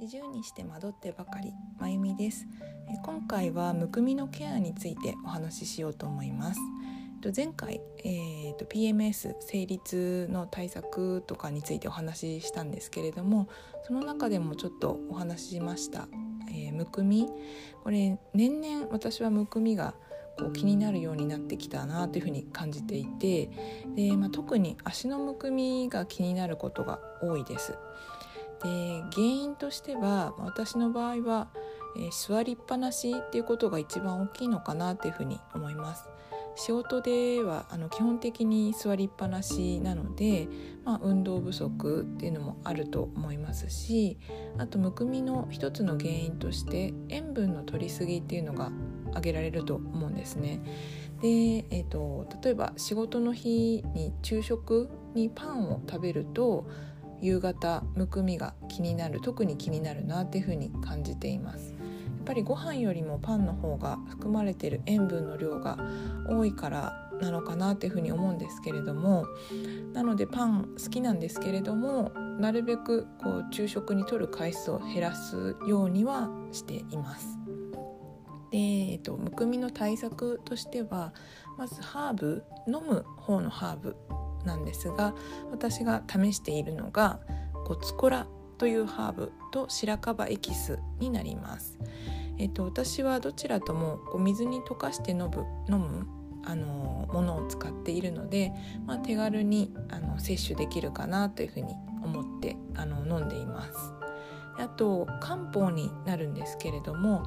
40にして惑ってばかりまゆみです。今回はむくみのケアについてお話ししようと思います。前回、えーと、PMS 生理痛の対策とかについてお話ししたんですけれどもその中でもちょっとお話ししました、えー、むくみ。これ年々私はむくみがこう気になるようになってきたなというふうに感じていてで、まあ、特に足のむくみが気になることが多いです。で原因としては私の場合は、えー、座りっぱなしっていうことが一番大きいのかなっていうふうに思います。仕事ではあの基本的に座りっぱなしなので、まあ、運動不足っていうのもあると思いますしあとむくみの一つの原因として塩分の摂りすぎっていうのが挙げられると思うんですね。で、えーと例えば仕事の日に昼食にパンを食べると夕方むくみが気になる特に気になるなっていうふうに感じていますやっぱりご飯よりもパンの方が含まれている塩分の量が多いからなのかなっていうふうに思うんですけれどもなのでパン好きなんですけれどもなるべくこう昼食にとる回数を減らすようにはしています。で、えっと、むくみの対策としてはまずハーブ飲む方のハーブなんですが私が試しているのがゴツコラというハーブと白樺エキスになります。えっと、私はどちらともこう水に溶かして飲む飲むあのものを使っているので、まあ、手軽にあの摂取できるかなというふうに思ってあの飲んでいます。あと漢方になるんですけれども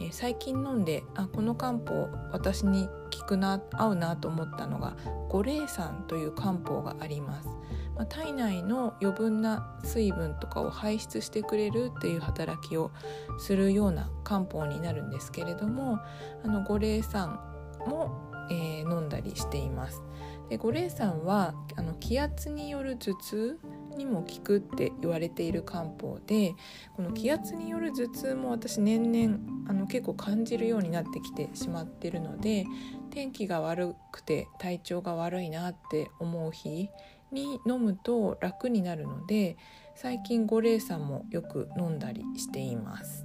えー、最近飲んであこの漢方私に効くな合うなと思ったのが五苓散という漢方があります、まあ、体内の余分な水分とかを排出してくれるっていう働きをするような漢方になるんですけれどもあの五苓散も、えー、飲んだりしていますで五苓散はあの気圧による頭痛にも効くって言われている漢方でこの気圧による頭痛も私年々あの結構感じるようになってきてしまってるので天気が悪くて体調が悪いなって思う日に飲むと楽になるので最近五苓散もよく飲んだりしています。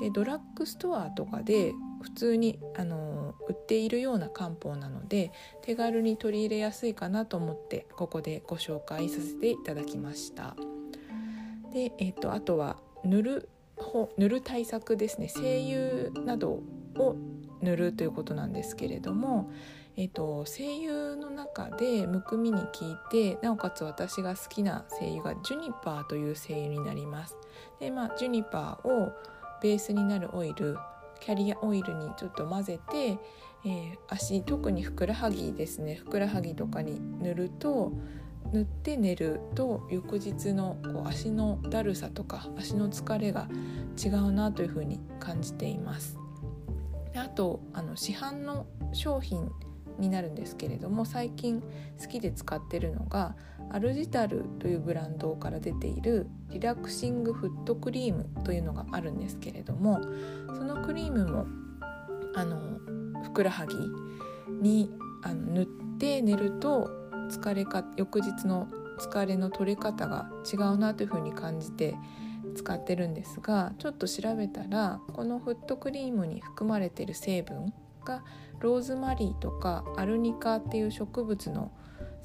でドラッグストアとかで普通にあの売っているような漢方なので手軽に取り入れやすいかなと思ってここでご紹介させていただきました。で、えーと、あとは塗る塗る対策ですね精油などを塗るということなんですけれども、えーと、精油の中でむくみに効いてなおかつ私が好きな精油がジュニパーという精油になります。でまあ、ジュニパーをベースになるオイルキャリアオイルにちょっと混ぜて、えー、足特にふくらはぎですねふくらはぎとかに塗ると塗って寝ると翌日のこう足のだるさとか足の疲れが違うなというふうに感じています。であとあの市販の商品になるんですけれども最近好きで使ってるのがアルジタルというブランドから出ているリラクシングフットクリームというのがあるんですけれどもそのクリームもあのふくらはぎにあの塗って寝ると疲れか翌日の疲れの取れ方が違うなというふうに感じて使ってるんですがちょっと調べたらこのフットクリームに含まれている成分がローズマリーとかアルニカっていう植物の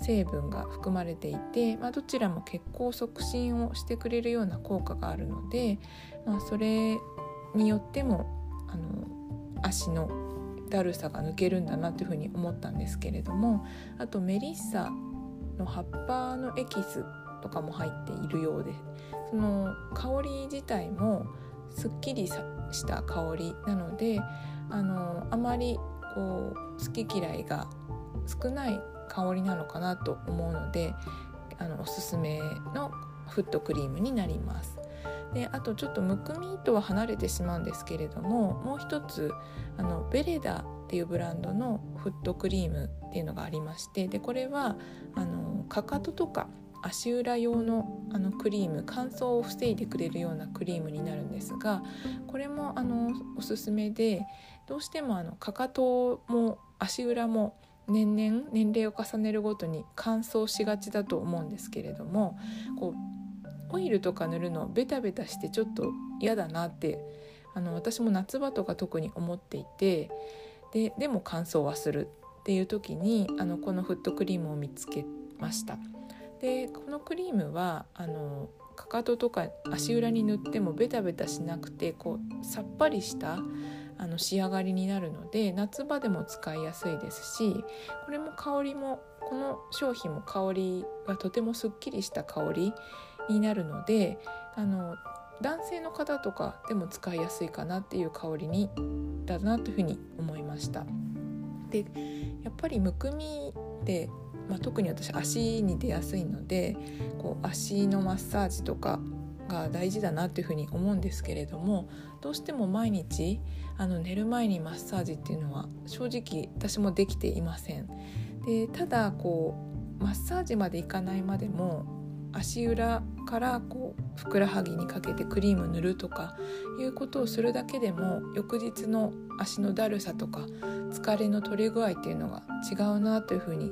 成分が含まれていて、まあ、どちらも血行促進をしてくれるような効果があるので、まあ、それによってもあの足のだるさが抜けるんだなというふうに思ったんですけれどもあとメリッサの葉っぱのエキスとかも入っているようでその香り自体もすっきりした香りなのであのあまりこう好き嫌いが少ない香りなのかなと思うのであのおすすめのフットクリームになります。であとちょっとむくみとは離れてしまうんですけれどももう一つあのベレダっていうブランドのフットクリームっていうのがありましてでこれはあのかかととか足裏用のあのクリーム乾燥を防いでくれるようなクリームになるんですがこれもあのおすすめでどうしてもあのかかとも足裏も年々年齢を重ねるごとに乾燥しがちだと思うんですけれどもこうオイルとか塗るのベタベタしてちょっと嫌だなってあの私も夏場とか特に思っていてででも乾燥はするっていう時にあのこのフットクリームを見つけました。でこのクリームはあのかかととか足裏に塗ってもベタベタしなくてこうさっぱりしたあの仕上がりになるので夏場でも使いやすいですしこれも香りもこの商品も香りがとてもすっきりした香りになるのであの男性の方とかでも使いやすいかなっていう香りにだなというふうに思いました。でやっぱりむくみで、まあ、特に私足に出やすいのでこう足のマッサージとかが大事だなというふうに思うんですけれどもどうしても毎日あの寝る前にマッサージっていうのは正直私もできていません。でただこうマッサージまでいかないまでも足裏からこうふくらはぎにかけてクリーム塗るとかいうことをするだけでも翌日の足のだるさとか疲れの取れ具合っていうのが違うなというふうに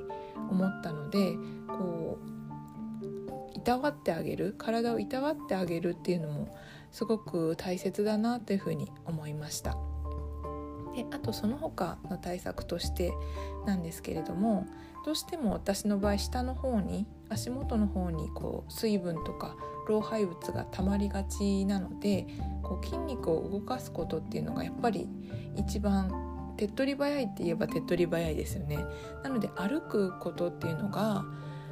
思ったのでこういたわってあげる体をいたわってあげるっていうのもすごく大切だなというふうに思いました。であとその他の対策としてなんですけれどもどうしても私の場合下の方に足元の方にこう水分とか老廃物がたまりがちなのでこう筋肉を動かすことっていうのがやっぱり一番手っ取り早いって言えば手っ取り早いですよね。なので歩くことっていうのが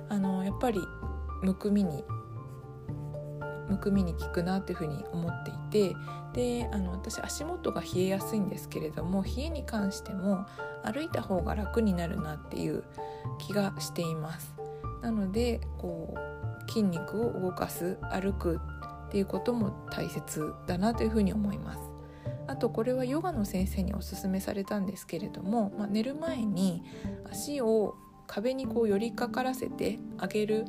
あのやっぱりむくみにむくみに効くなっていうふうに思っていてであの私足元が冷えやすいんですけれども冷えに関しても歩いた方が楽になるなっていう気がしていますなのでこう筋肉を動かす歩くっていうことも大切だなというふうに思いますあとこれはヨガの先生におすすめされたんですけれども、まあ、寝る前に足を壁にこう寄りかからせてあげる、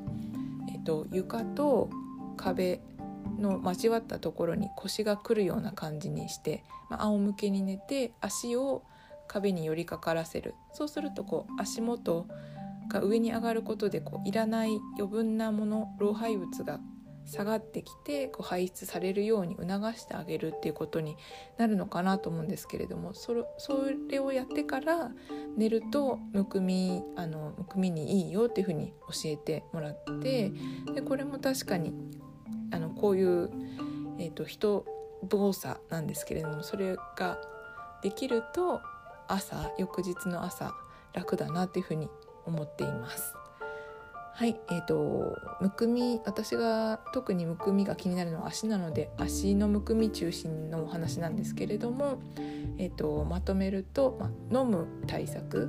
えっと、床と壁の交わったところに腰がくるような感じにして、まあ、仰向けに寝て足を壁に寄りかからせる。そうするとこう足元が上に上がることでこういらない余分なもの老廃物が下がってきてこう排出されるように促してあげるっていうことになるのかなと思うんですけれどもそれそれをやってから寝るとむくみあのむくみにいいよっていうふうに教えてもらってでこれも確かにあのこういう、えーと、人動作なんですけれどもそれができると朝翌日の朝楽だなっていうふうに思っています。はい、えーと、むくみ私が特にむくみが気になるのは足なので足のむくみ中心のお話なんですけれども、えーと、まとめると、ま飲む対策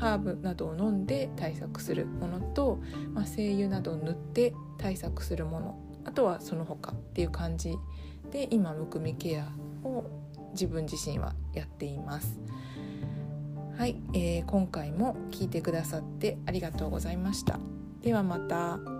ハーブなどを飲んで対策するものと、ま、精油などを塗って対策するものあとはその他っていう感じで今むくみケアを自分自身はやっています。はい、えー、今回も聞いてくださってありがとうございました。ではまた。